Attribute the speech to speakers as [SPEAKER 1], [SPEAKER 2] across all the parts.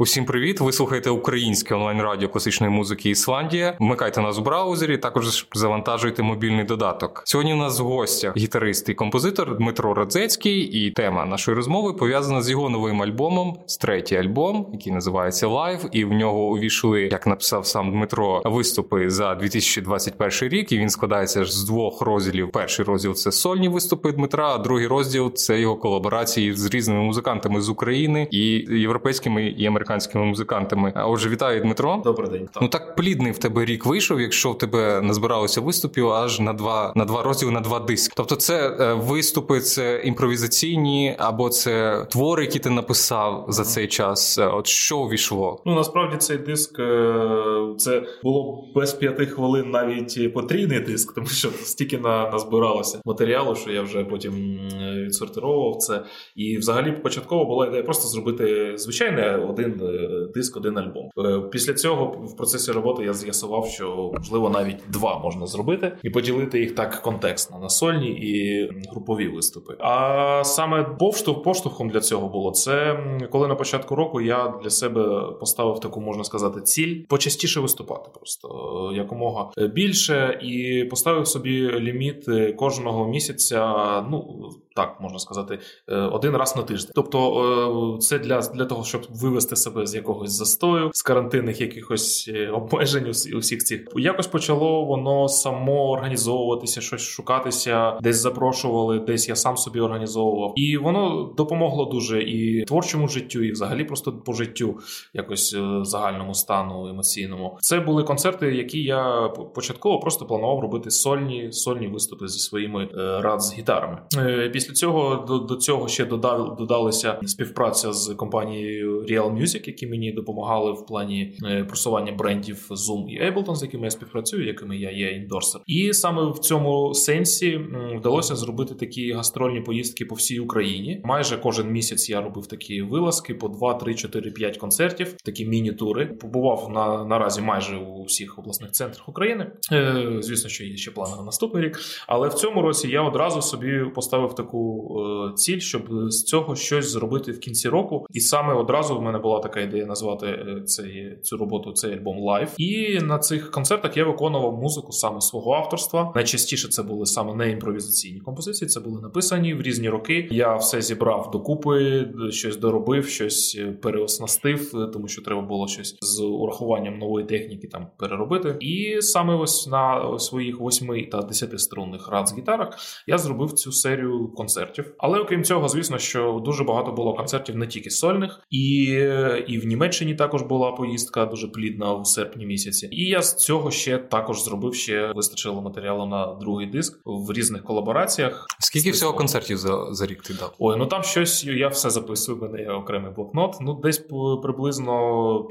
[SPEAKER 1] Усім привіт! Ви слухаєте українське онлайн-радіо класичної музики Ісландія. Вмикайте нас в браузері, також завантажуйте мобільний додаток. Сьогодні у нас в гостях гітарист і композитор Дмитро Радзецький, і тема нашої розмови пов'язана з його новим альбомом, з третій альбом, який називається Live, і в нього увійшли, як написав сам Дмитро, виступи за 2021 рік. І він складається з двох розділів. Перший розділ це сольні виступи Дмитра, а другий розділ це його колаборації з різними музикантами з України і європейськими і американськими музикантами. А отже, вітаю, Дмитро.
[SPEAKER 2] Добрий день.
[SPEAKER 1] Ну так плідний в тебе рік вийшов, якщо в тебе назбиралося виступів аж на два на два розділи на два диски. Тобто, це е, виступи, це імпровізаційні, або це твори, які ти написав за цей час. Е, от що увійшло?
[SPEAKER 2] Ну насправді цей диск е, це було без п'яти хвилин навіть потрійний диск, тому що стільки на назбиралося матеріалу, що я вже потім відсортировував це. І взагалі початково була ідея просто зробити звичайний один диск, один альбом. Після цього в процесі роботи я з'ясував, що можливо навіть два можна зробити і поділити їх так контекстно на сольні і групові виступи. А саме поштовх поштовхом для цього було це коли на початку року я для себе поставив таку, можна сказати, ціль почастіше виступати, просто якомога більше, і поставив собі ліміт кожного місяця. Ну так можна сказати, один раз на тиждень. Тобто, це для, для того, щоб вивести себе з якогось застою, з карантинних якихось обмежень усіх цих якось почало воно само організовуватися, щось шукатися, десь запрошували, десь я сам собі організовував, і воно допомогло дуже і творчому життю, і взагалі просто по життю, якось е, загальному стану емоційному. Це були концерти, які я початково просто планував робити сольні сольні виступи зі своїми е, рад з гітарами. Е, після цього до, до цього ще додав додалася співпраця з компанією Real Music, які мені допомагали в плані просування брендів Zoom і Ableton, з якими я співпрацюю, якими я є індорсер. І саме в цьому сенсі вдалося зробити такі гастрольні поїздки по всій Україні. Майже кожен місяць я робив такі вилазки по 2, 3, 4, 5 концертів, такі міні-тури. Побував на наразі майже у всіх обласних центрах України. Е, Звісно, що є ще плани на наступний рік. Але в цьому році я одразу собі поставив таку е, ціль, щоб з цього щось зробити в кінці року. І саме одразу в мене була така ідея назвати е, цей цю роботу, цей альбом Live. І на цих концертах я виконував музику саме свого авторства. Найчастіше це були саме не імпровізаційні композиції, це були написані в різні роки. Я все зібрав докупи, щось доробив, щось переоснастив, тому що треба було щось з урахуванням нової техніки там переробити. І саме ось на своїх восьми та десятиструнних рад з гітарах я зробив цю серію концертів. Але окрім цього, звісно, що дуже багато було концертів не тільки сольних, і і в Німеччині також була поїздка дуже плідна у серпні місяці. І я з цього ще також зробив ще вистачило матеріалу на другий диск в різних колабораціях.
[SPEAKER 1] Скільки всього концертів за за рік ти дав?
[SPEAKER 2] Ой, ну там щось я все записую. в Мене є окремий блокнот. Ну десь приблизно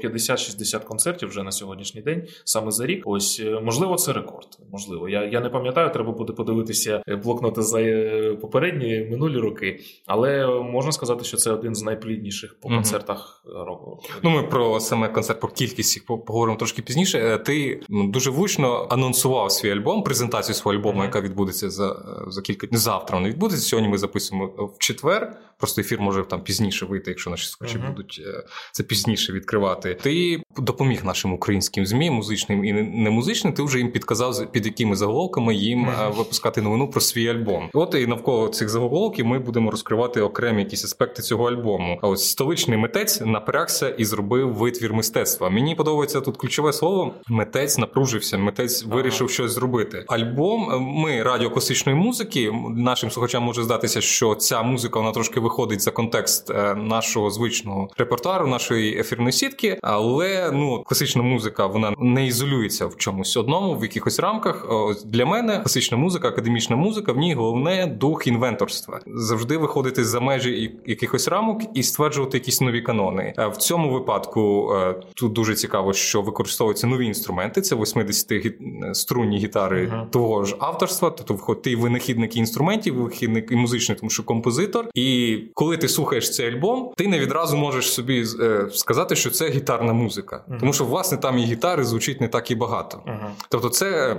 [SPEAKER 2] 50-60 концертів вже на сьогоднішній день, саме за рік. Ось е, можливо, це рекорд. Можливо, я я не пам'ятаю. Треба буде подивитися е, блокноти за е, попередні минулі роки, але можна сказати, що це один з найплідніших по концертах угу. року.
[SPEAKER 1] Ну ми про саме концерт, про кількість їх поговоримо трошки пізніше. Ти дуже влучно анонсував свій альбом, презентацію свого альбому, mm-hmm. яка відбудеться за за кілька днів завтра. Вона відбудеться. Сьогодні ми записуємо в четвер. Просто ефір може там пізніше вийти, якщо наші слухачі mm-hmm. будуть е, це пізніше відкривати. Ти допоміг нашим українським змі, музичним і не музичним. Ти вже їм підказав, під якими заголовками їм випускати новину про свій альбом. От і навколо цих заголовків ми будемо розкривати окремі якісь аспекти цього альбому. А ось столичний митець напрягся і зробив витвір мистецтва. Мені подобається тут ключове слово. Митець напружився, митець ага. вирішив щось зробити. Альбом ми радіо класичної музики. Нашим слухачам може здатися, що ця музика вона трошки виходить за контекст е, нашого звичного репертуару, нашої ефірної сітки. Але ну класична музика вона не ізолюється в чомусь одному, в якихось рамках. Для мене класична музика, академічна музика в ній головне дух інвенторства. Завжди виходити за межі якихось рамок і стверджувати якісь нові канони. В цьому випадку е, тут дуже цікаво, що використовуються нові інструменти. Це 80-струнні гітари uh-huh. того ж авторства. Тобто ти винахідник інструментів, винахідник і музичний, тому що композитор. І коли ти слухаєш цей альбом, ти не відразу можеш собі е, сказати, що це гітарна музика, uh-huh. тому що власне там і гітари звучить не так і багато. Uh-huh. Тобто, це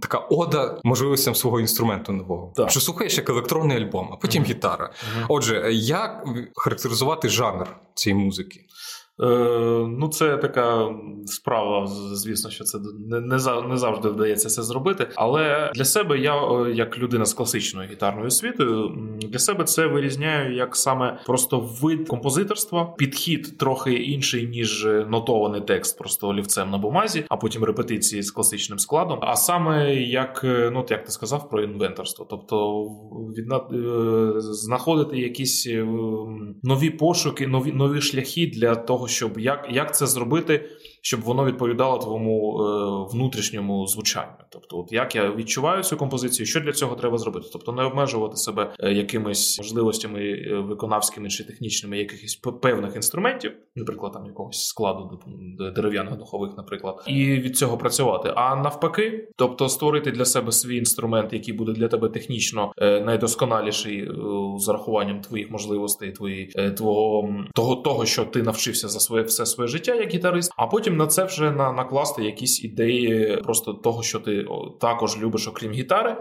[SPEAKER 1] така ода можливостям свого інструменту нового. Що слухаєш як електронний альбом, а потім гітара. Отже, як характеризувати жанр цієї музики?
[SPEAKER 2] Ну, це така справа, звісно, що це не не завжди вдається це зробити. Але для себе я, як людина з класичною гітарною освітою, для себе це вирізняю як саме просто вид композиторства, підхід трохи інший ніж нотований текст, просто олівцем на бумазі, а потім репетиції з класичним складом. А саме як ну як ти сказав про інвенторство, тобто від знаходити якісь нові пошуки, нові нові шляхи для того, щоб як, як це зробити щоб воно відповідало твоєму е, внутрішньому звучанню. Тобто, от як я відчуваю цю композицію, що для цього треба зробити? Тобто не обмежувати себе е, якимись можливостями е, виконавськими чи технічними якихось певних інструментів, наприклад, там якогось складу дерев'яних духових, наприклад, і від цього працювати. А навпаки, тобто створити для себе свій інструмент, який буде для тебе технічно найдосконаліший з урахуванням твоїх можливостей, твої твого того, того, що ти навчився за своє все своє життя як гітарист, а потім на це вже на, накласти якісь ідеї просто того, що ти також любиш, окрім гітари.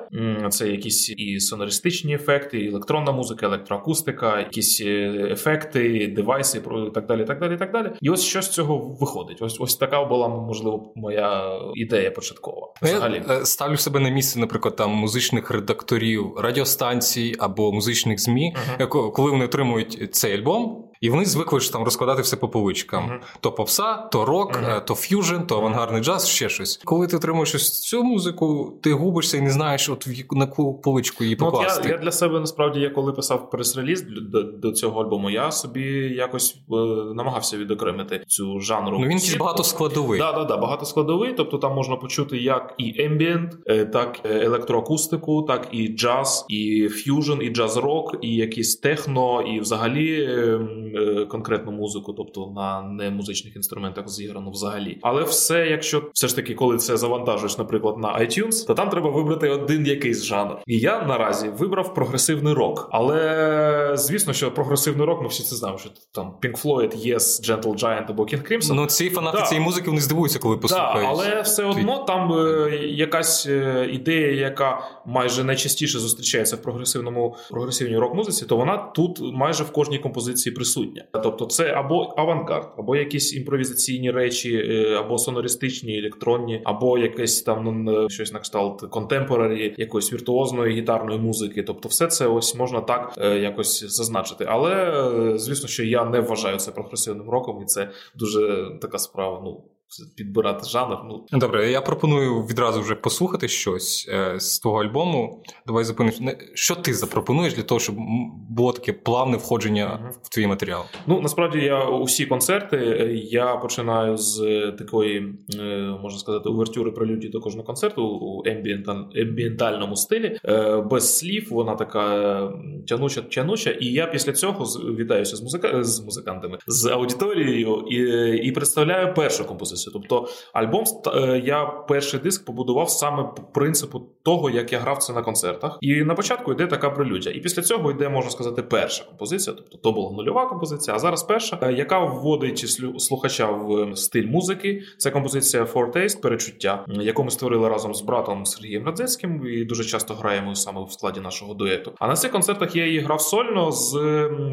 [SPEAKER 2] Це якісь і сонористичні ефекти, і електронна музика, електроакустика, якісь е, ефекти, девайси, так далі. так далі, так далі. І ось що з цього виходить. Ось ось така була можливо моя ідея початкова.
[SPEAKER 1] Ну, взагалі я е, ставлю себе на місце, наприклад, там музичних редакторів радіостанцій або музичних змі, uh-huh. коли вони отримують цей альбом. І вони звикли ж там розкладати все по поличкам: uh-huh. то попса, то рок, uh-huh. то ф'южн, то авангардний джаз, ще щось. Коли ти отримуєш ось цю музику, ти губишся і не знаєш, от на яку поличку її покласти.
[SPEAKER 2] Ну, я, я для себе насправді, я коли писав прес-реліз до, до цього альбому, я собі якось е, намагався відокремити цю жанру.
[SPEAKER 1] Ну він багато складовий.
[SPEAKER 2] Да, да, да, багато складовий. Тобто там можна почути як і ембієнт, так і електроакустику, так і джаз, і ф'южн, і джаз-рок, і якісь техно, і взагалі. Е, конкретну музику, тобто на не музичних інструментах зіграно взагалі. Але все, якщо все ж таки, коли це завантажуєш, наприклад, на iTunes, то там треба вибрати один якийсь жанр. І я наразі вибрав прогресивний рок. Але звісно, що прогресивний рок, ми всі це знаємо, що там Pink Floyd, Yes, Gentle Giant або King Crimson.
[SPEAKER 1] Ну ці фанати да. цієї музики вони здивуються, коли послухають.
[SPEAKER 2] Да, але все одно там е, якась е, ідея, яка майже найчастіше зустрічається в прогресивному прогресивній рок-музиці, то вона тут майже в кожній композиції присутня присутня. Тобто, це або авангард, або якісь імпровізаційні речі, е, або сонористичні, електронні, або якесь там ну, щось на кшталт контемпорарі, якоїсь віртуозної гітарної музики. Тобто, все це ось можна так е, якось зазначити. Але е, звісно, що я не вважаю це прогресивним роком, і це дуже така справа. Ну підбирати жанр. Ну
[SPEAKER 1] добре, я пропоную відразу вже послухати щось е, з твого альбому. Давай зупиниш. Що ти запропонуєш для того, щоб було таке плавне входження uh в твій матеріал?
[SPEAKER 2] Ну насправді я усі концерти е, я починаю з такої, е, можна сказати, увертюри прелюдії до кожного концерту у ембієнтальному стилі, без слів. Вона така тянуча, тянуча. І я після цього вітаюся з музика з музикантами з аудиторією і, і представляю першу композицію процесі. Тобто, альбом е, я перший диск побудував саме по принципу того, як я грав це на концертах. І на початку йде така прелюдія. І після цього йде, можна сказати, перша композиція. Тобто, то була нульова композиція, а зараз перша, е, яка вводить слухача в стиль музики. Це композиція Foretaste, перечуття, яку ми створили разом з братом Сергієм Радзецьким. І дуже часто граємо саме в складі нашого дуету. А на цих концертах я її грав сольно з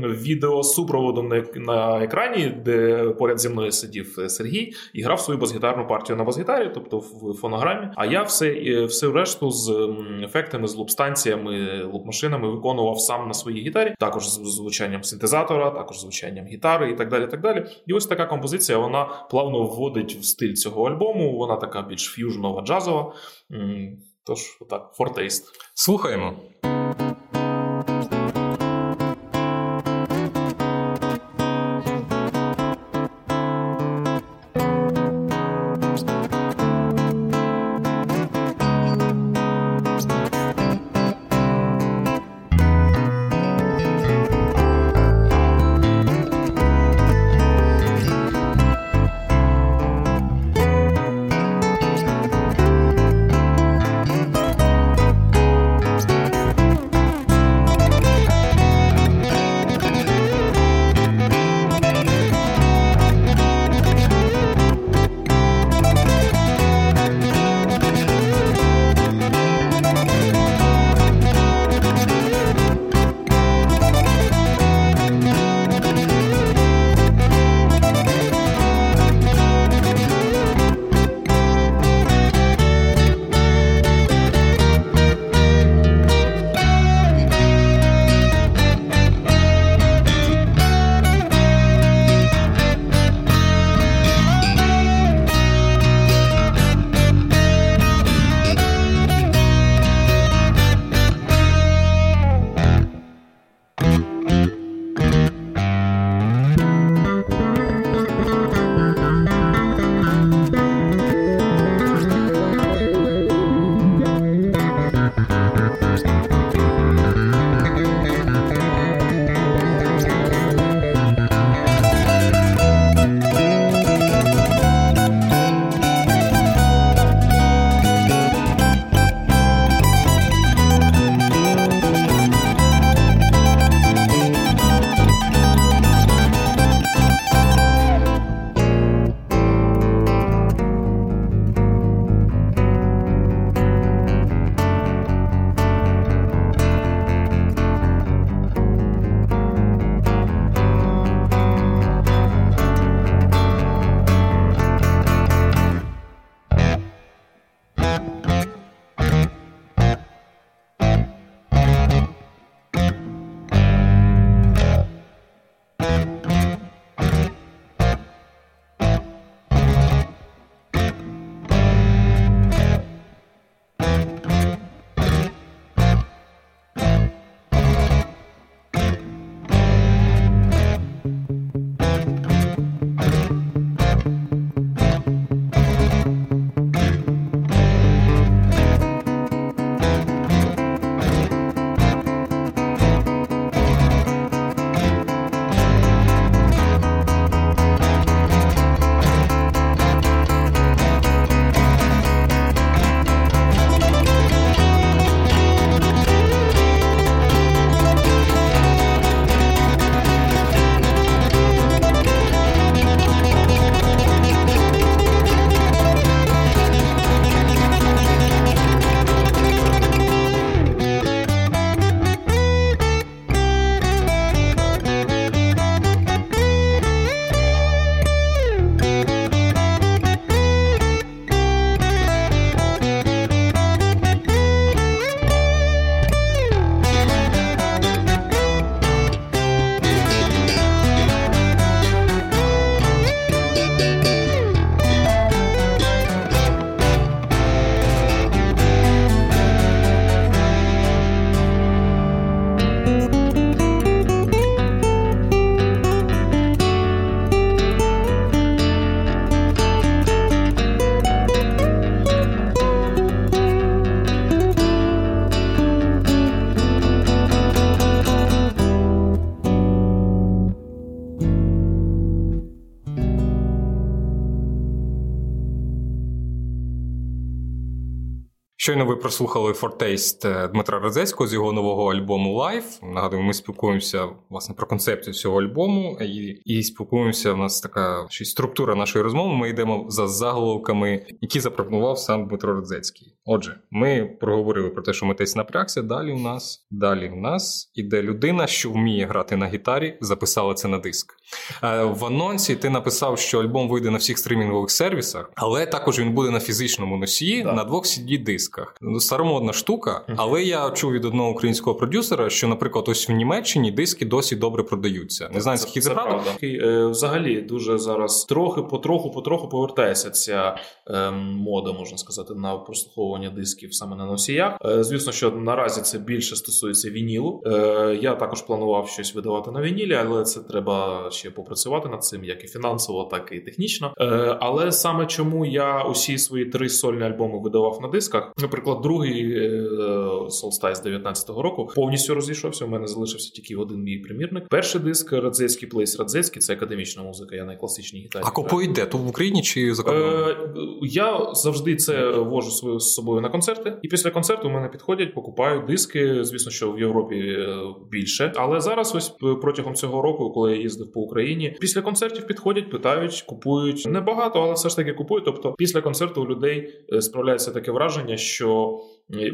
[SPEAKER 2] відеосупроводом на екрані, де поряд зі мною сидів Сергій і грав грав свою бас-гітарну партію на бас-гітарі, тобто в фонограмі. А я все все решту з ефектами, з луп-станціями, луп-машинами виконував сам на своїй гітарі, також з звучанням синтезатора, також звучанням гітари і так далі. так далі. І ось така композиція вона плавно вводить в стиль цього альбому. Вона така більш ф'южнова, джазова. Тож, отак, фортейст.
[SPEAKER 1] Слухаємо. Щойно ви прослухали Фортейст Дмитра Радзецького з його нового альбому Life. Нагадую, ми спілкуємося власне про концепцію цього альбому і і спілкуємося. У нас така ще структура нашої розмови. Ми йдемо за заголовками, які запропонував сам Дмитро Радзецький. Отже, ми проговорили про те, що митець напрягся. Далі у нас далі у нас іде людина, що вміє грати на гітарі, записала це на диск. Е, в анонсі ти написав, що альбом вийде на всіх стрімінгових сервісах, але також він буде на фізичному носії да. на двох cd дисках. Ну, старомодна штука, але я чув від одного українського продюсера, що, наприклад, ось в Німеччині диски досі добре продаються. Не знаю, скільки це, це правда.
[SPEAKER 2] Е, взагалі дуже зараз трохи, потроху, потроху повертається ця е, мода, можна сказати, на прослуховування дисків саме на носіях. Е, звісно, що наразі це більше стосується вінілу. Е, я також планував щось видавати на вінілі, але це треба ще попрацювати над цим, як і фінансово, так і технічно. Е, але саме чому я усі свої три сольні альбоми видавав на дисках, наприклад, другий е, Solstice 19-го року повністю розійшовся. Мене залишився тільки один мій примірник. Перший диск Радзецький Plays Радзецький це академічна музика. Я на класичній гітарі.
[SPEAKER 1] А купують де? То в Україні чи за кордоном? Е,
[SPEAKER 2] Я завжди це вожу свою з собою на концерти, і після концерту у мене підходять, покупають диски. Звісно, що в Європі більше, але зараз, ось протягом цього року, коли я їздив по Україні. Після концертів підходять, питають, купують небагато, але все ж таки купують. Тобто, після концерту у людей е, справляється таке враження, що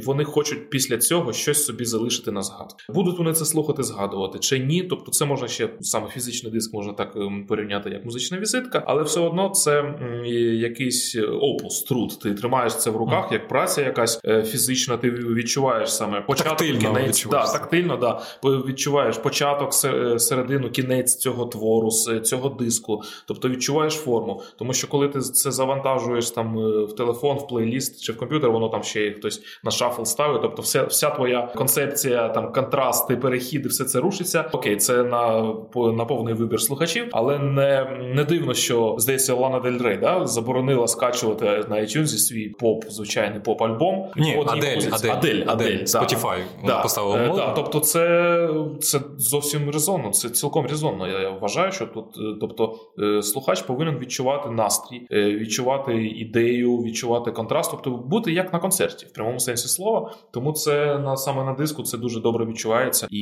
[SPEAKER 2] вони хочуть після цього щось собі залишити на згадку. Будуть вони це слухати, згадувати чи ні. Тобто, це можна ще саме фізичний диск можна так ем, порівняти як музична візитка, але все одно це якийсь е, опус, труд. Ти тримаєш це в руках, як праця якась е, фізична. Ти відчуваєш саме початок
[SPEAKER 1] тактильно
[SPEAKER 2] кінець. Да, тактильно, да відчуваєш початок, середину, кінець цього твору, цього диску. Тобто відчуваєш форму. Тому що коли ти це завантажуєш там е, в телефон, в плейліст чи в комп'ютер, воно там ще хтось на шафл ставить. Тобто, вся вся твоя концепція, там контрасти, перехіди, все це рушиться. Окей, це на на повний вибір слухачів, але не не дивно, що здається, Лана Дель Рей да, заборонила скачувати на iTunes свій поп, звичайний поп-альбом.
[SPEAKER 1] Ні, Адель, Адель, Адель, Адель, Spotify
[SPEAKER 2] да. поставила е, да, Тобто, це це зовсім резонно. Це цілком резонно. Я, я вважаю, що тут, е, тобто, е, слухач повинен відчувати настрій, відчувати ідею, відчувати контраст, тобто бути як на концерті в прямому сенсі слова. Тому це на саме на диску це дуже добре відчувається, і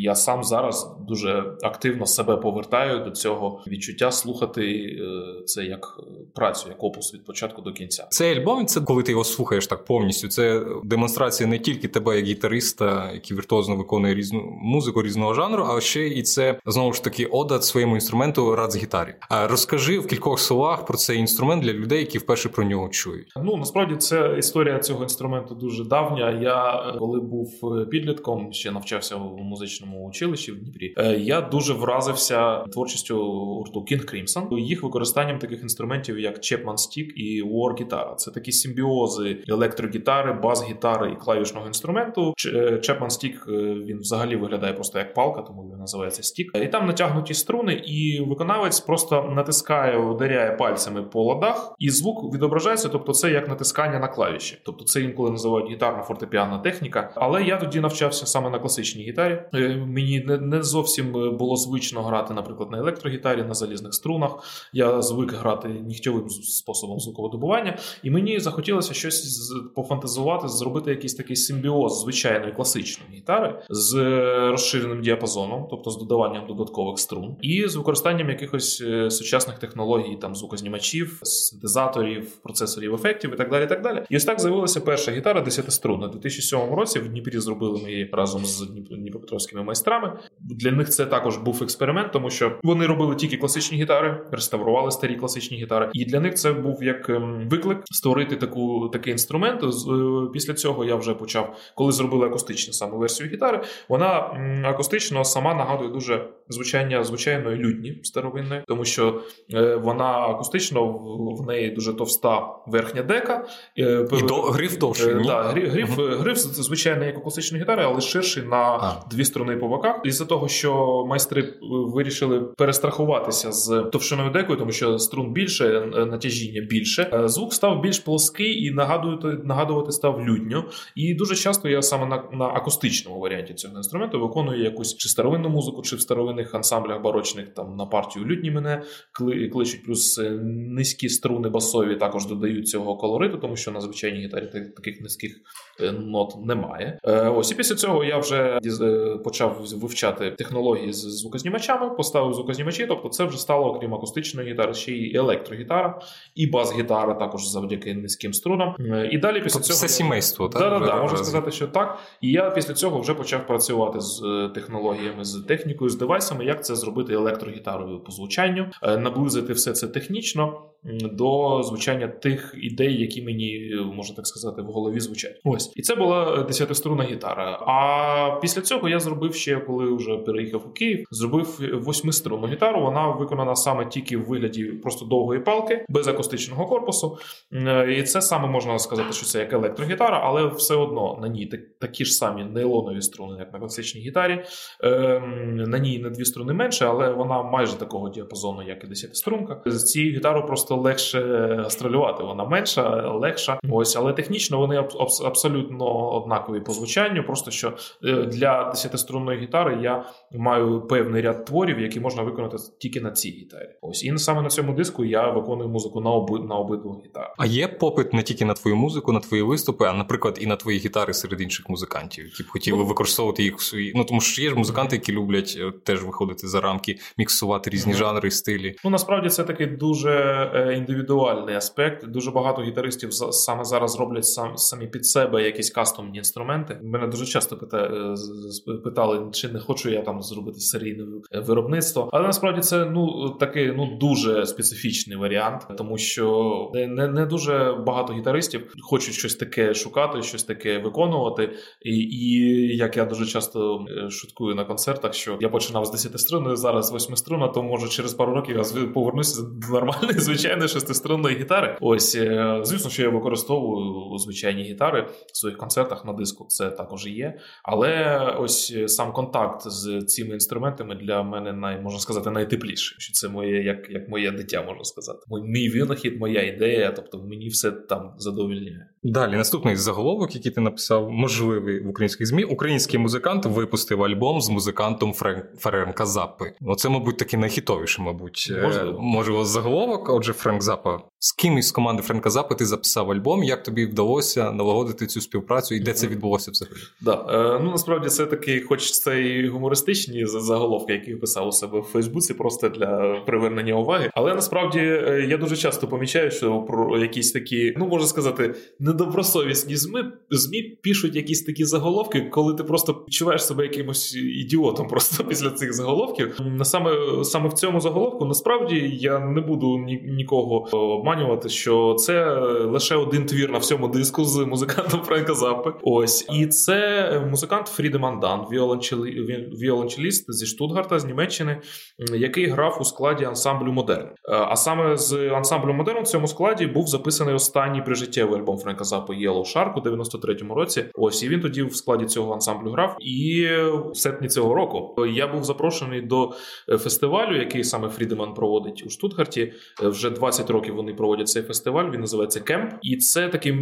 [SPEAKER 2] я сам зараз дуже активно себе повертаю до цього відчуття слухати е, це як працю, як опус від початку до кінця.
[SPEAKER 1] Цей альбом це коли ти його слухаєш так повністю. Це демонстрація не тільки тебе, як гітариста, який віртуозно виконує різну музику різного жанру, а ще і це знову ж таки ода своєму інструменту радз гітарі. А розкажи в кількох словах про цей інструмент для людей, які вперше про нього чують.
[SPEAKER 2] Ну насправді це історія цього інструменту дуже давня. Я коли був е, підлітком, ще навчався у музичному училищі в Дніпрі. Е, я дуже вразився творчістю гурту King Crimson, їх використанням таких інструментів, як Chapman Stick і War гітара. Це такі симбіози електрогітари, бас-гітари і клавішного інструменту. Е, Chapman Stick, він взагалі виглядає просто як палка, тому він називається стік. І там натягнуті струни, і виконавець просто натискає, ударяє пальцями по ладах, і звук відображається. Тобто, це як натискання на клавіші. Тобто, це інколи називають гітарна фортепіанна техніка. Але я тоді навчався саме на класичній гітарі. Е, мені не, зовсім е, було звично грати, наприклад, на електрогітарі, на залізних струнах. Я звик грати нігтьовим способом звуководобування, і мені захотілося щось пофантазувати, зробити якийсь такий симбіоз звичайної класичної гітари з е, розширеним діапазоном, тобто з додаванням додаткових струн, і з використанням якихось сучасних технологій, там звукознімачів, синтезаторів, процесорів ефектів і так далі. І так далі. І ось так з'явилася перша гітара 10 струн. У 2007 році в Дніпрі зробили ми її разом з Дніпропетровськими майстрами. Для них це також був експеримент, тому що вони робили тільки класичні гітари, реставрували старі класичні гітари. І для них це був як ем, виклик створити таку такий інструмент. Е, після цього я вже почав, коли зробили акустичну саму версію гітари. Вона акустично сама нагадує дуже звучання звичайної лютні старовинної, тому що е, вона акустично в неї дуже товста верхня дека.
[SPEAKER 1] Е, І до гриф довший, ні?
[SPEAKER 2] Да, гриф, гриф це звичайно як у класичної гітари, але ширший на дві струни по боках. Із-за того, що майстри вирішили перестрахуватися з товщиною декою, тому що струн більше, натяжіння більше. Звук став більш плоский і нагадувати нагадувати став лютньо. І дуже часто я саме на на акустичному варіанті цього інструменту виконую якусь чи старовинну музику, чи в старовинних ансамблях барочних там на партію лютні мене кличуть, плюс е, низькі струни басові також додають цього колориту, тому що на звичайній гітарі таких низьких е, нот немає. Е, ось і після цього я вже почав вивчати технології з звукознімачами, поставив звукознімачі, тобто це вже стало, окрім акустичної гітари, ще й електрогітара, і бас-гітара також завдяки низьким струнам. І далі після тобто цього
[SPEAKER 1] це сімейство, так?
[SPEAKER 2] Да, да, да, можна сказати, що так. І я після цього вже почав працювати з технологіями, з технікою, з девайсами, як це зробити електрогітарою по звучанню, наблизити все це технічно до звучання тих ідей, які мені можна так сказати в голові звучать. Ось і це була десятиструнна гітара. А після цього я зробив ще, коли вже переїхав у Київ, зробив восьмиструнну гітару. Вона виконана саме тільки в вигляді просто довгої палки, без акустичного корпусу. І це саме можна сказати, що це як електрогітара, але все одно на ній такі ж самі нейлонові струни, як на класичній гітарі. Ем, на ній не дві струни менше, але вона майже такого діапазону, як і десятиструнка. З цією гітарою просто легше гастролювати. Вона менша, легша. Ось, але технічно вони абсолютно однакові по звучанню. Просто що е, для десятиструнної гітари я маю певний ряд творів, які можна виконати тільки на цій гітарі. Ось і саме на цьому диску я виконую музику на оби на обидву гітар.
[SPEAKER 1] А є попит не тільки на твою музику, на твої виступи, а наприклад, і на твої гітари серед інших музикантів, які б хотіли ну, використовувати їх в свої. Ну тому що є ж музиканти, які люблять е, теж виходити за рамки, міксувати різні mm-hmm. жанри, стилі.
[SPEAKER 2] Ну насправді це такий дуже е, індивідуальний аспект. Дуже багато гітаристів саме зараз роблять сам самі під себе якісь кастомні інструменти. Мене дуже часто питає, питали, чи не хочу я там зробити серійне виробництво. Але насправді це ну такий ну дуже специфічний варіант, тому що не не дуже багато гітаристів хочуть щось таке шукати, щось таке виконувати. І, і як я дуже часто е, шуткую на концертах, що я починав з 10 струн, зараз 8 струн, то може через пару років я повернуся до нормальної звичайної шестиструнної гітари. Ось е, звісно, що я використовую звичайні гітари в своїх концертах на диску. Це також є. Але ось е, сам контакт з цими інструментами для мене най можна сказати найтепліший. Що це моє, як як моє дитя, можна сказати. Мій винахід, моя ідея, тобто мені все там задовільняє.
[SPEAKER 1] Далі наступний заголовок, який ти написав, можливий в українських змі. Український музикант випустив альбом з музикантом Френка Заппи. Оце, мабуть, таки найхітовіше, мабуть, е, Можливо. може заголовок. Отже, Френк Запа. З ким із команди Френка Запа ти записав альбом? Як тобі вдалося налагодити цю співпрацю і де це відбулося взагалі?
[SPEAKER 2] Да. Е, ну насправді це такий, хоч це і гумористичні заголовки, які я писав у себе в Фейсбуці, просто для привернення уваги. Але насправді е, я дуже часто помічаю, що про якісь такі, ну можна сказати, недобросовісні змі змі пишуть якісь такі заголовки, коли ти просто відчуваєш себе якимось ідіотом просто після цих заголовків. Саме саме в цьому заголовку насправді я не буду ні, нікого обманювати, що це лише один твір на всьому диску з музикантом Френка Заппи. Ось і це музикант Фрідеман Дан, віолончеліст зі Штутгарта з Німеччини, який грав у складі ансамблю Модерн. А саме з ансамблю Модерн в цьому складі був записаний останній прижиттєвий альбом Френка Заппи Yellow Shark у 93-му році. Ось і він тоді в складі цього ансамблю грав. І в серпні цього року я був запрошений до фестивалю, який саме Фрідеман проводить у Штутгарті. Вже 20 років вони проводять цей фестиваль. Він називається Кемп, і це такий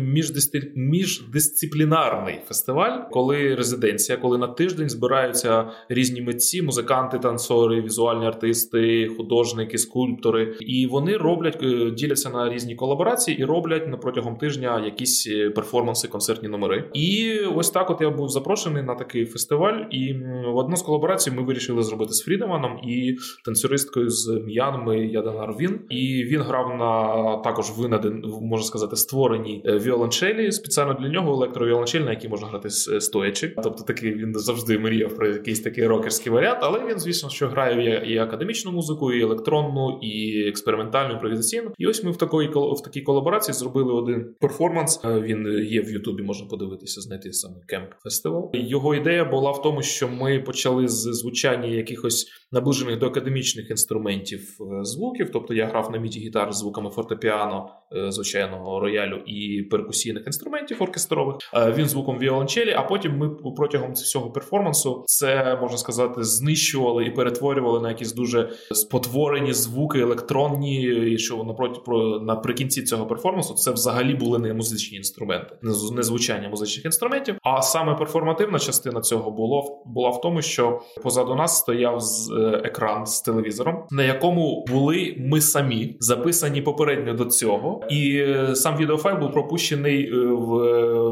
[SPEAKER 2] міждисциплінарний фестиваль, коли резиденція, коли на тиждень збираються різні митці, музиканти, танцори, візуальні артисти, художники, скульптори, і вони роблять, е, діляться на різні колаборації і роблять на протягом тижня якісь е, перформанси, концертні номери. І ось так, от я був запрошений на такий фестиваль, і в одну з колаборацій ми вирішили зробити з Фрідеманом і танцюристкою з М'янми Яданар Він. І він грав на також винаден, можна сказати, створені е, віолончелі спеціально для нього електровіолончель, на якій можна грати стоячи. Тобто такий він завжди мріяв про якийсь такий рокерський варіант, але він, звісно, що грає і академічну музику, і електронну, і експериментальну, імпровізаційну. І ось ми в такої в такій колаборації зробили один перформанс. Е, він є в Ютубі, можна подивитися, знайти саме кемп фестивал. Його ідея була в тому, що ми почали з звучання якихось наближених до академічних інструментів е, звуків. Тобто я грав на міді гітар з звуками фортепіано, е, звичайного роялю і перкусійних інструментів оркестрових. Він звуком віолончелі. А потім ми протягом цього перформансу це можна сказати знищували і перетворювали на якісь дуже спотворені звуки електронні. І що напроти про наприкінці цього перформансу це взагалі були не музичні музичні інструменти, не звучання музичних інструментів. А саме перформативна частина цього було була в тому, що позаду нас стояв з, е, екран з телевізором, на якому були ми самі записані попередньо до цього, і е, сам відеофайл був пропущений е, в,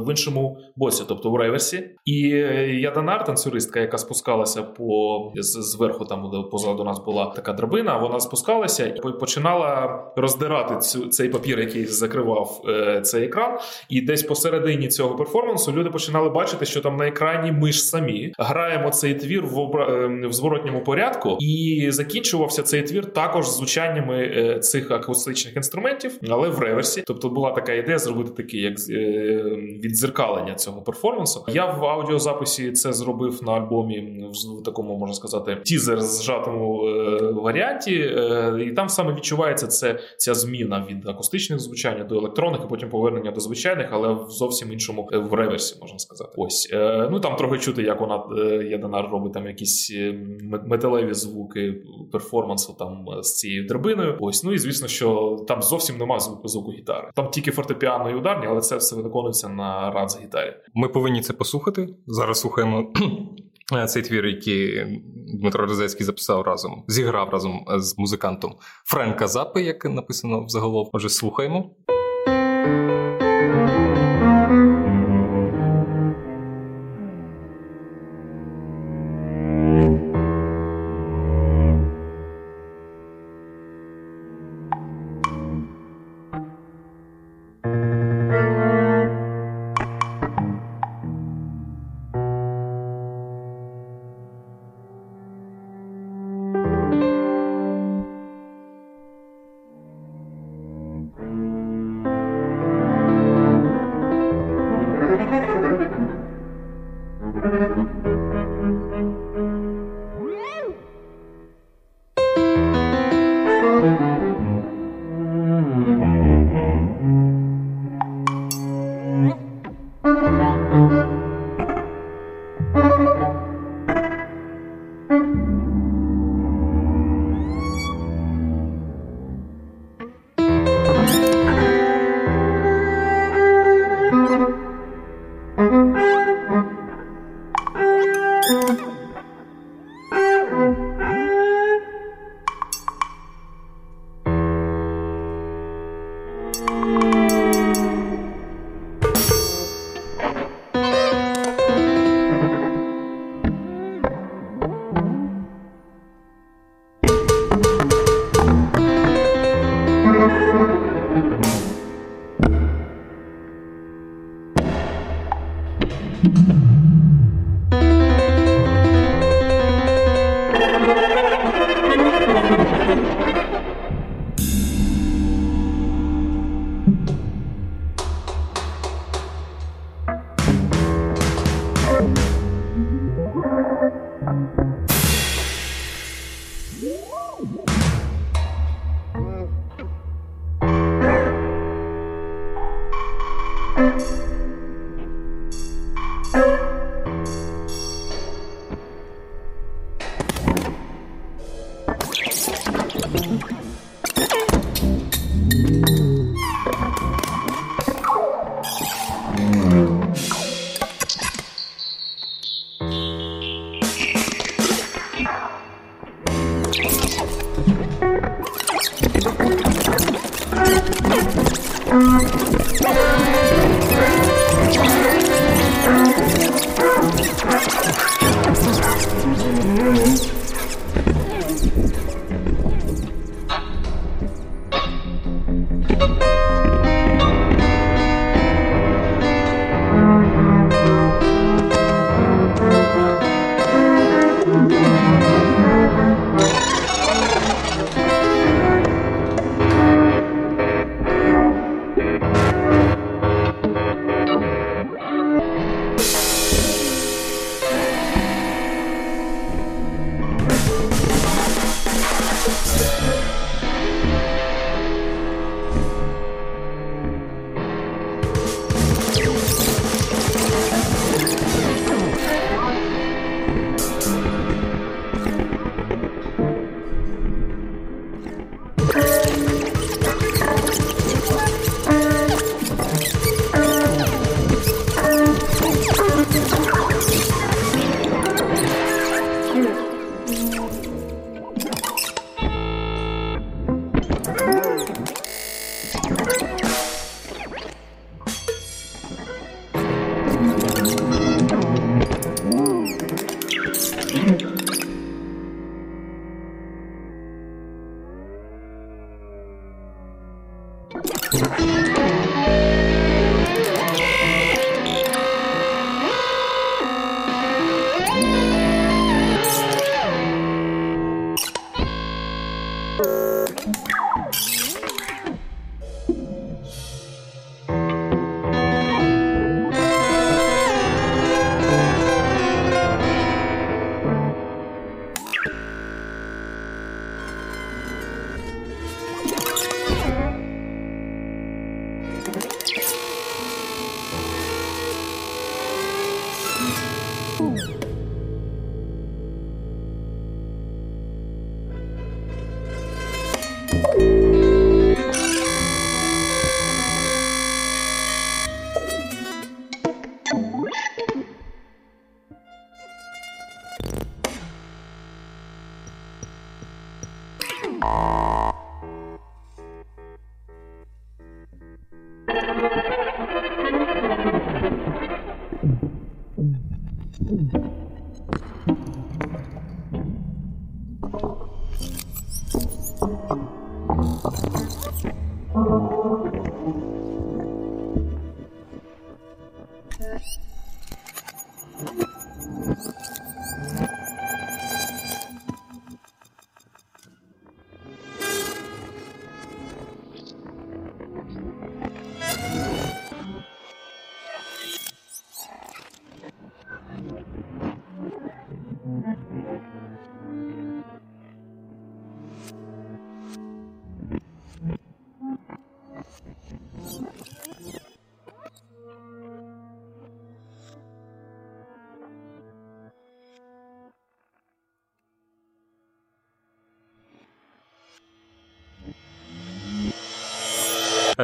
[SPEAKER 2] в іншому боці, тобто в реверсі. І Яданар, танцюристка, яка спускалася по зверху, там позаду нас була така драбина. Вона спускалася і починала роздирати цю цей папір, який закривав е, цей екран. І десь посередині цього перформансу люди починали бачити, що там на екрані ми ж самі граємо цей твір в обра... Е, в зворотньому порядку, і закінчувався цей твір також звучаннями е, цих акустичних інструментів, але в реверсі. Тобто була така ідея зробити таке, як е, відзеркалення цього перформансу. Я в аудіозаписі це зробив на альбомі в такому можна сказати тізер зжатому е, варіанті, і там саме відчувається це ця зміна від акустичних звучань до електронних, і потім повернення до звичайних, але в зовсім іншому е, в реверсі можна сказати. Ось ну там трохи чути, як вона Яденар робить там якісь металеві звуки перформансу там з цією драбиною. Ось ну і звісно, що там зовсім нема звуку звуку гітари. Там тільки фортепіано і ударні, але це все виконується на радз гітарі.
[SPEAKER 1] Ми повинні це послухати. Зараз слухаємо Е, цей твір, який Дмитро Розецький записав разом, зіграв разом з музикантом Френка Запи, як написано в заголовку. Отже, слухаємо. Е,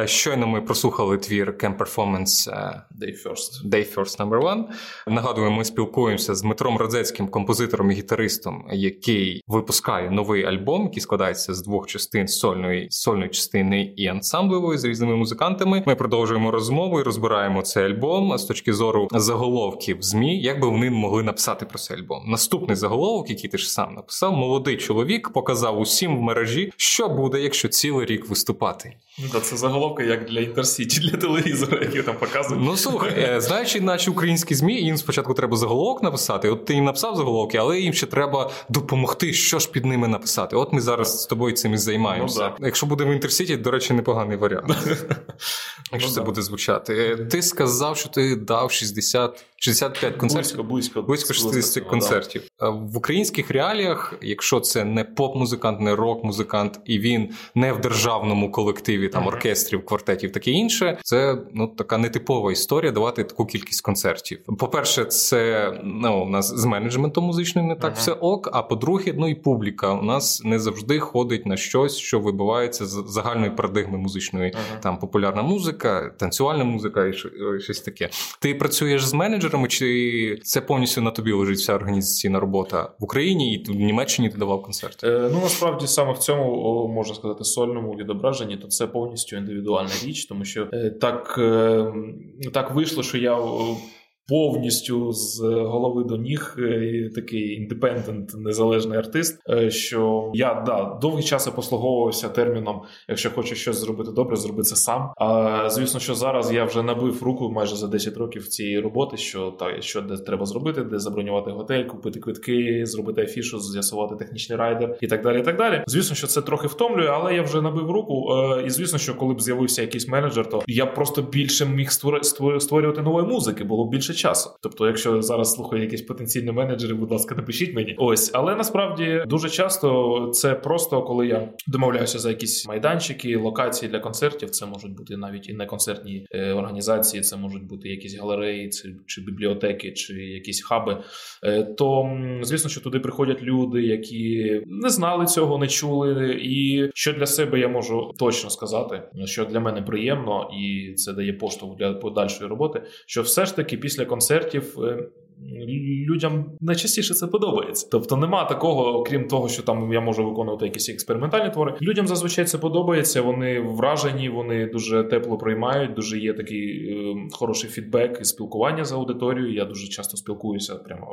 [SPEAKER 1] Щойно ми прослухали твір Camp Performance е,
[SPEAKER 2] Day First.
[SPEAKER 1] Day First Number One. Нагадую, ми спілкуємося з Дмитром Родзецьким, композитором і гітаристом, який випускає новий альбом, який складається з двох частин сольної сольної частини і ансамблевої з різними музикантами. Ми продовжуємо розмову і розбираємо цей альбом з точки зору заголовків змі, як би вони могли написати про цей альбом. Наступний заголовок, який ти ж сам написав, молодий чоловік показав усім в мережі, що буде, якщо цілий рік виступати.
[SPEAKER 2] Це заголовка як для інтерсіті, для телевізора, які там показують.
[SPEAKER 1] Ну слухай, е, знаючи наші українські змі, їм спочатку треба заголовок написати. От ти їм написав заголовки, але їм ще треба допомогти, що ж під ними написати. От ми зараз з тобою цим і займаємося. Ну, Якщо буде в інтерсіті, до речі, непоганий варіант. Якщо ну, це да. буде звучати. Е, ти сказав, що ти дав 60 65 концертів.
[SPEAKER 2] Близько,
[SPEAKER 1] близько 60 концертів. Да. В українських реаліях, якщо це не поп-музикант, не рок-музикант, і він не в державному колективі, там оркестрів, квартетів, таке інше, це ну така нетипова історія давати таку кількість концертів. По-перше, це ну, у нас з менеджментом музичним не так uh-huh. все ок. А по-друге, ну і публіка у нас не завжди ходить на щось, що вибивається з загальної парадигми музичної. Uh-huh. Там популярна музика, танцювальна музика і щось таке. Ти працюєш з менеджерами, чи це повністю на тобі лежить вся організаційна робота в Україні і в Німеччині ти давав концерти?
[SPEAKER 2] Е, Ну насправді саме в цьому можна сказати сольному відображенні, то це повністю індивідуальна річ, тому що е, так, е, так вийшло, що я повністю з голови до ніг е, такий індепендент незалежний артист. Е, що я да довгий час я послуговувався терміном, якщо хочеш щось зробити добре, зроби це сам. А звісно, що зараз я вже набив руку майже за 10 років цієї роботи. Що та що де треба зробити, де забронювати готель, купити квитки, зробити афішу, з'ясувати технічний райдер і так далі. І так далі. Звісно, що це трохи втомлює, але я вже набив руку. Е, і звісно, що коли б з'явився якийсь менеджер, то я просто більше міг створювати нової музики, було б більше часу. Тобто, якщо зараз слухаю якісь потенційні менеджери, будь ласка, напишіть мені. Ось, але насправді дуже часто це просто коли я домовляюся за якісь майданчики, локації для концертів. Це можуть бути навіть і не концертні е, організації, це можуть бути якісь галереї, чи, чи бібліотеки, чи якісь хаби. Е, то звісно, що туди приходять люди, які не знали цього, не чули. І що для себе я можу точно сказати, що для мене приємно, і це дає поштовх для подальшої роботи. Що все ж таки після концертів. Е, людям найчастіше це подобається. Тобто нема такого, крім того, що там я можу виконувати якісь експериментальні твори. Людям зазвичай це подобається. Вони вражені, вони дуже тепло приймають. Дуже є такий е, хороший фідбек і спілкування з аудиторією. Я дуже часто спілкуюся прямо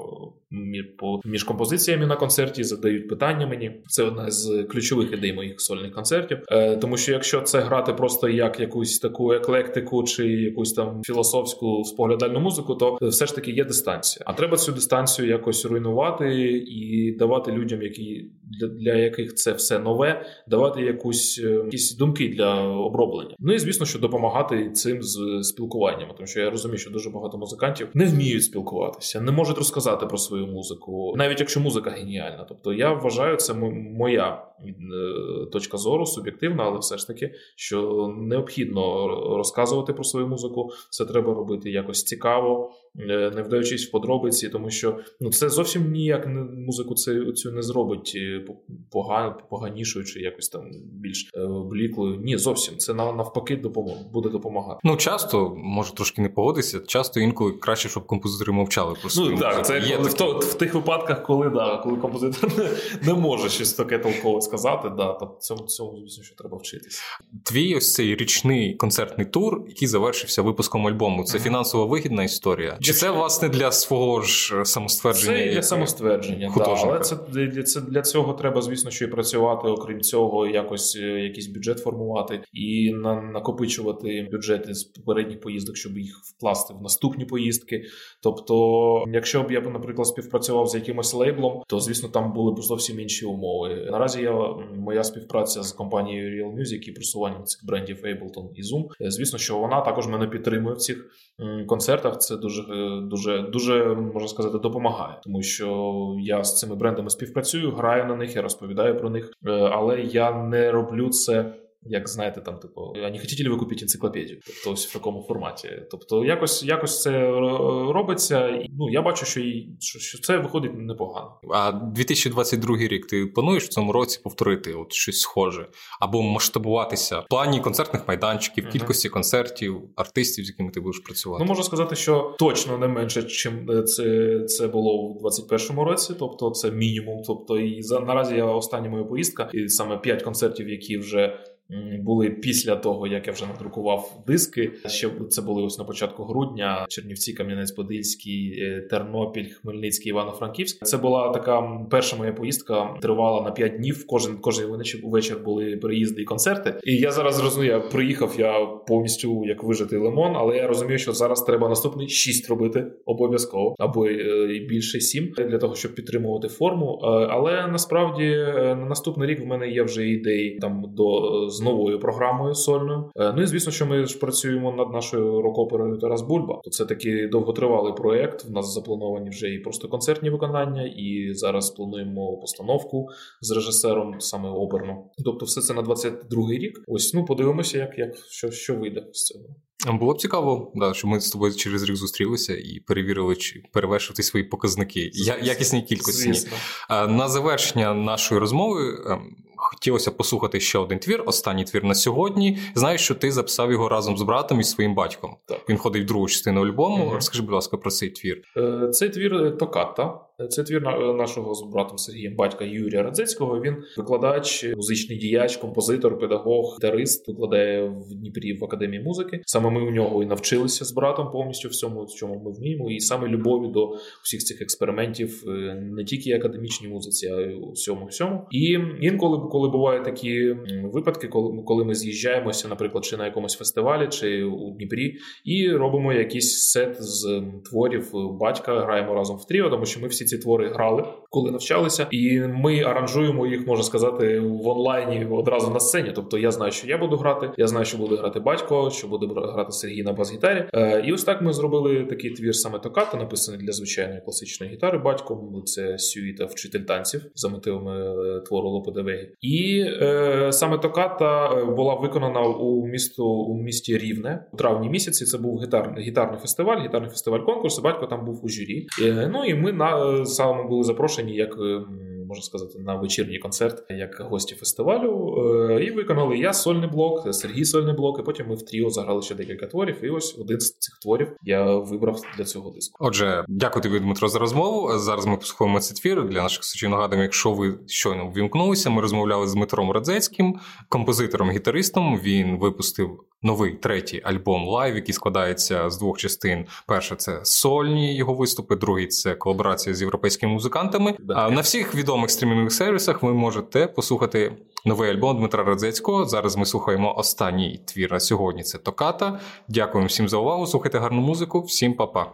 [SPEAKER 2] по між композиціями на концерті. Задають питання мені. Це одна з ключових ідей моїх сольних концертів. Е, тому що якщо це грати просто як якусь таку еклектику чи якусь там філософську споглядальну музику, то все ж таки є дистанція. А треба цю дистанцію якось руйнувати і давати людям, які для, для яких це все нове, давати якусь е, якісь думки для оброблення. Ну і звісно, що допомагати цим з спілкуванням, тому що я розумію, що дуже багато музикантів не вміють спілкуватися, не можуть розказати про свою музику, навіть якщо музика геніальна. Тобто я вважаю, це моя е, точка зору, суб'єктивна, але все ж таки, що необхідно розказувати про свою музику, це треба робити якось цікаво. Е, не вдаючись в подробиці, тому що ну це зовсім ніяк не музику це цю не зробить е, поган, поганішою чи якось там більш е, бліклою. Ні, зовсім це навпаки допомог буде допомагати.
[SPEAKER 1] Ну часто може трошки не погодитися. Часто інколи краще, щоб композитори мовчали про
[SPEAKER 2] Ну так, це є в, в, в тих випадках, коли да, коли композитор не, не може щось таке толкове сказати. Да, то цьому цьому звісно, що треба вчитися.
[SPEAKER 1] Твій ось цей річний концертний тур, який завершився випуском альбому. Це mm-hmm. фінансово вигідна історія. Чи це власне для свого ж самоствердження?
[SPEAKER 2] Це для самоствердження, да, але це для це для цього треба, звісно, що і працювати. Окрім цього, якось е, якийсь бюджет формувати і на, накопичувати бюджети з попередніх поїздок, щоб їх вкласти в наступні поїздки. Тобто, якщо б я наприклад, співпрацював з якимось лейблом, то звісно там були б зовсім інші умови. Наразі я моя співпраця з компанією Real Music і просуванням цих брендів Ableton і Zoom. Е, звісно, що вона також мене підтримує в цих концертах. Це дуже дуже дуже можна сказати допомагає, тому що я з цими брендами співпрацюю, граю на них, я розповідаю про них, е, але я не роблю це як знаєте, там, типу, а не хотіли ви купити енциклопедію? Тобто ось в такому форматі. Тобто, якось якось це робиться. І, ну я бачу, що що, що це виходить непогано.
[SPEAKER 1] А 2022 рік ти плануєш в цьому році повторити от щось схоже або масштабуватися в плані концертних майданчиків, uh-huh. кількості концертів, артистів, з якими ти будеш працювати?
[SPEAKER 2] Ну можу сказати, що точно не менше, чим е, це це було в 2021 році. Тобто, це мінімум. Тобто, і за наразі я остання моя поїздка, і саме п'ять концертів, які вже були після того, як я вже надрукував диски. Ще це були ось на початку грудня. Чернівці, Кам'янець-Подільський, е, Тернопіль, Хмельницький, Івано-Франківськ. Це була така перша моя поїздка. Тривала на 5 днів. Кожен кожен вечір були переїзди і концерти. І я зараз розумію, я приїхав. Я повністю як вижитий лимон, але я розумію, що зараз треба наступний 6 робити обов'язково або е, більше 7 для того, щоб підтримувати форму. Е, але насправді на наступний рік в мене є вже ідеї там до з новою програмою сольною. Е, ну і звісно, що ми ж працюємо над нашою рок-оперою Тарас Бульба. То це такий довготривалий проект. В нас заплановані вже і просто концертні виконання, і зараз плануємо постановку з режисером саме оперну. Тобто, все це на 22-й рік. Ось ну подивимося, як як що, що вийде з цього.
[SPEAKER 1] Було б цікаво, да, що ми з тобою через рік зустрілися і перевірили, чи перевершити свої показники. Я, якісні кількості. На завершення нашої розмови ем, хотілося послухати ще один твір, останній твір на сьогодні. Знаєш, що ти записав його разом з братом і своїм батьком. Так. Він ходить в другу частину альбому. Mm-hmm. Розкажи, будь ласка, про цей твір.
[SPEAKER 2] Е, цей твір е, Токата. Це твір нашого з братом Сергієм батька Юрія Радзецького. Він викладач, музичний діяч, композитор, педагог, гітарист, викладає в Дніпрі в академії музики. Саме ми у нього і навчилися з братом повністю всьому, в чому ми вміємо, і саме любові до всіх цих експериментів, е, не тільки академічній музиці, а й у всьому всьому. І інколи, коли бувають такі випадки, коли коли ми з'їжджаємося, наприклад, чи на якомусь фестивалі, чи у Дніпрі, і робимо якийсь сет з творів батька, граємо разом в тріо, тому що ми всі ці твори грали, коли навчалися, і ми аранжуємо їх, можна сказати, в онлайні одразу на сцені. Тобто я знаю, що я буду грати, я знаю, що буде грати батько, що буде грати Сергій на бас-гітарі. Е, і ось так ми зробили такий твір саме токата, написаний для звичайної класичної гітари. Батьком це сюїта вчитель танців за мотивами е, твору Лопедевегі. І е, саме токата е, була виконана у місту у місті Рівне у травні місяці. Це був гітар, гітарний фестиваль, гітарний фестиваль конкурс. Батько там був у журі. Е, ну і ми на саме були запрошені як можна сказати, на вечірній концерт як гості фестивалю. І виконали я сольний блок, Сергій сольний блок, і потім ми в тріо заграли ще декілька творів. І ось один з цих творів я вибрав для цього диску.
[SPEAKER 1] Отже, дякую тобі, Дмитро, за розмову. Зараз ми послухаємо цей твір для наших слухачів. Нагадуємо, якщо ви щойно ввімкнулися, ми розмовляли з Дмитром Радзецьким, композитором-гітаристом. Він випустив новий третій альбом Live, який складається з двох частин. Перша це сольні його виступи, другий це колаборація з європейськими музикантами. А на всіх відомих стрімінгових сервісах ви можете послухати новий альбом Дмитра Радзецького. Зараз ми слухаємо останній твір на сьогодні. Це Токата. Дякуємо всім за увагу. Слухайте гарну музику. Всім па-па.